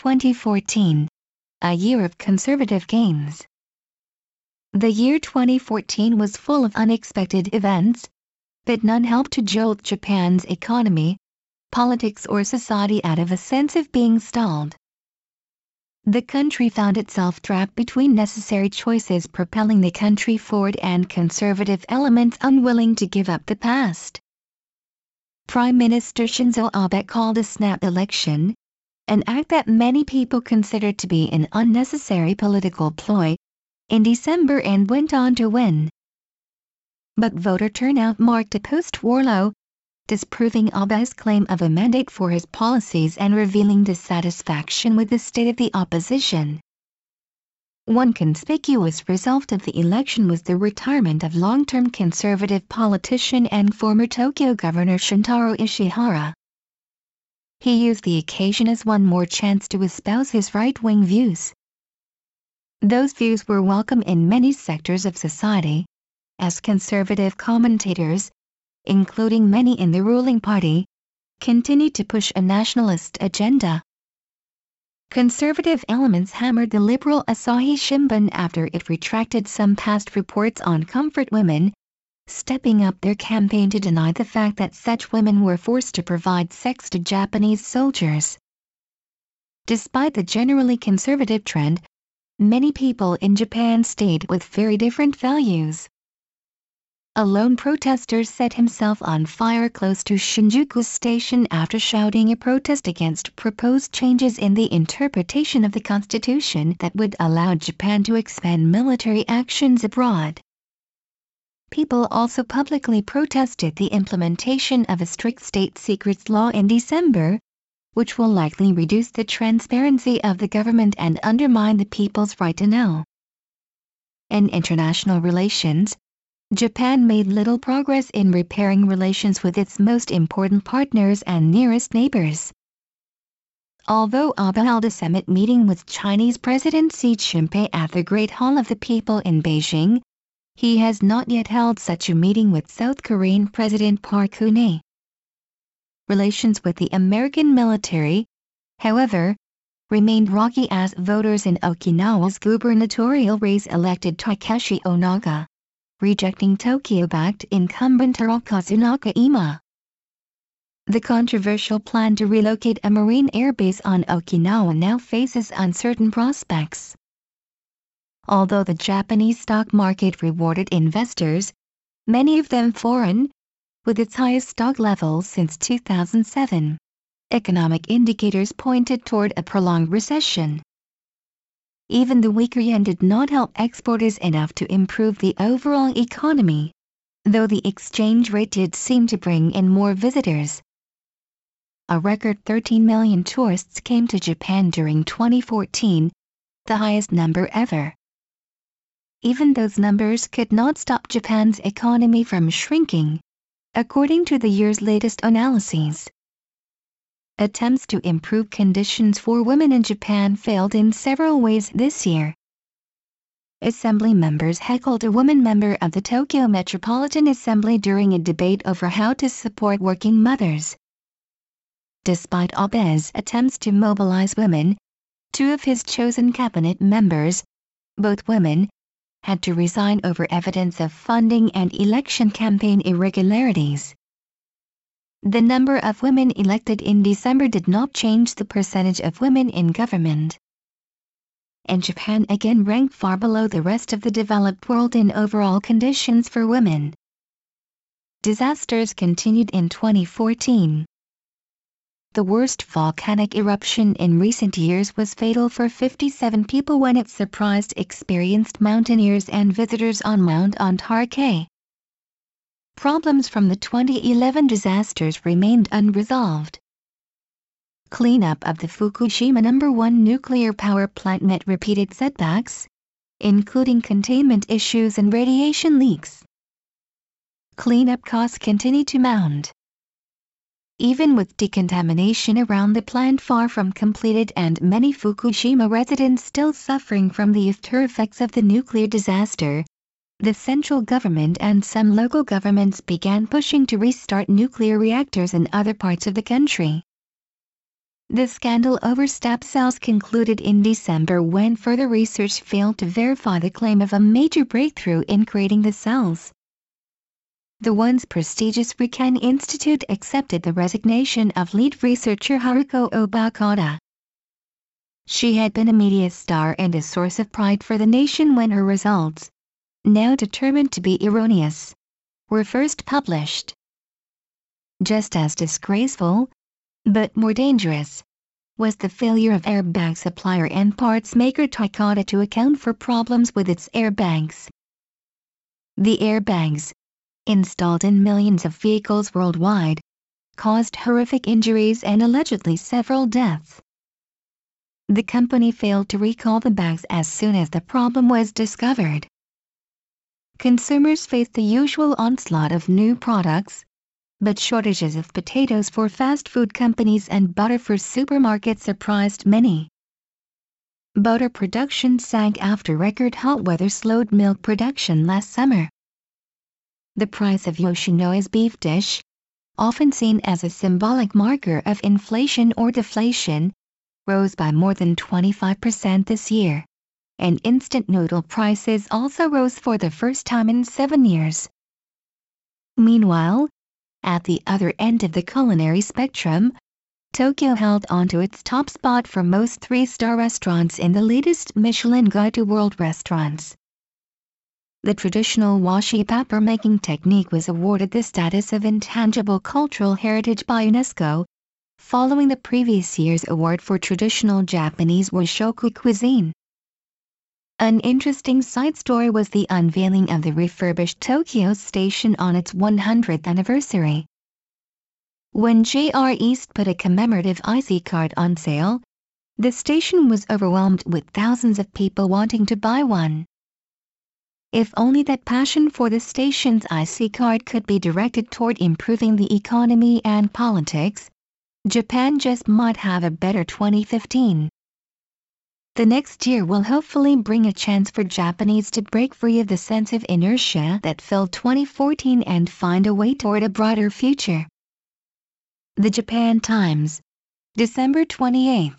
2014, a year of conservative gains. The year 2014 was full of unexpected events, but none helped to jolt Japan's economy, politics or society out of a sense of being stalled. The country found itself trapped between necessary choices propelling the country forward and conservative elements unwilling to give up the past. Prime Minister Shinzo Abe called a snap election, an act that many people considered to be an unnecessary political ploy, in December and went on to win. But voter turnout marked a post-war low, disproving Abe's claim of a mandate for his policies and revealing dissatisfaction with the state of the opposition. One conspicuous result of the election was the retirement of long-term conservative politician and former Tokyo Governor Shintaro Ishihara. He used the occasion as one more chance to espouse his right-wing views. Those views were welcome in many sectors of society, as conservative commentators, including many in the ruling party, continued to push a nationalist agenda. Conservative elements hammered the liberal Asahi Shimbun after it retracted some past reports on comfort women, stepping up their campaign to deny the fact that such women were forced to provide sex to Japanese soldiers. Despite the generally conservative trend, many people in Japan stayed with very different values. A lone protester set himself on fire close to Shinjuku Station after shouting a protest against proposed changes in the interpretation of the constitution that would allow Japan to expand military actions abroad. People also publicly protested the implementation of a strict state secrets law in December, which will likely reduce the transparency of the government and undermine the people's right to know. In international relations, Japan made little progress in repairing relations with its most important partners and nearest neighbors. Although Abe held a summit meeting with Chinese President Xi Jinping at the Great Hall of the People in Beijing, he has not yet held such a meeting with South Korean President Park Geun-hye. Relations with the American military, however, remained rocky as voters in Okinawa's gubernatorial race elected Takeshi Onaga rejecting Tokyo-backed incumbent Hirokazu Nakaima. The controversial plan to relocate a Marine airbase on Okinawa now faces uncertain prospects. Although the Japanese stock market rewarded investors, many of them foreign, with its highest stock levels since 2007, economic indicators pointed toward a prolonged recession even the weaker yen did not help exporters enough to improve the overall economy. Though the exchange rate did seem to bring in more visitors. A record 13 million tourists came to Japan during 2014, the highest number ever. Even those numbers could not stop Japan's economy from shrinking, according to the year's latest analyses attempts to improve conditions for women in Japan failed in several ways this year. Assembly members heckled a woman member of the Tokyo Metropolitan Assembly during a debate over how to support working mothers. Despite Abe's attempts to mobilize women, two of his chosen cabinet members, both women, had to resign over evidence of funding and election campaign irregularities. The number of women elected in December did not change the percentage of women in government. And Japan again ranked far below the rest of the developed world in overall conditions for women. Disasters continued in 2014. The worst volcanic eruption in recent years was fatal for 57 people when it surprised experienced mountaineers and visitors on Mount Ontake problems from the 2011 disasters remained unresolved. Cleanup of the Fukushima No. 1 nuclear power plant met repeated setbacks, including containment issues and radiation leaks. Cleanup costs continue to mount. Even with decontamination around the plant far from completed and many Fukushima residents still suffering from the after effects of the nuclear disaster, the central government and some local governments began pushing to restart nuclear reactors in other parts of the country. The scandal over stem cells concluded in December when further research failed to verify the claim of a major breakthrough in creating the cells. The once prestigious Riken Institute accepted the resignation of lead researcher Haruko Obokata. She had been a media star and a source of pride for the nation when her results, now determined to be erroneous, were first published. Just as disgraceful, but more dangerous, was the failure of airbag supplier and parts maker Takata to account for problems with its airbags. The airbags, installed in millions of vehicles worldwide, caused horrific injuries and allegedly several deaths. The company failed to recall the bags as soon as the problem was discovered. Consumers faced the usual onslaught of new products, but shortages of potatoes for fast food companies and butter for supermarkets surprised many. Butter production sank after record hot weather slowed milk production last summer. The price of Yoshinoya's beef dish, often seen as a symbolic marker of inflation or deflation, rose by more than 25% this year. And instant noodle prices also rose for the first time in seven years. Meanwhile, at the other end of the culinary spectrum, Tokyo held onto its top spot for most three-star restaurants in the latest Michelin Guide to World Restaurants. The traditional washi paper making technique was awarded the status of intangible cultural heritage by UNESCO, following the previous year's award for traditional Japanese washoku cuisine. An interesting side story was the unveiling of the refurbished Tokyo station on its 100th anniversary. When JR East put a commemorative IC card on sale, the station was overwhelmed with thousands of people wanting to buy one. If only that passion for the station's IC card could be directed toward improving the economy and politics, Japan just might have a better 2015. The next year will hopefully bring a chance for Japanese to break free of the sense of inertia that filled 2014 and find a way toward a brighter future. The Japan Times, December 28.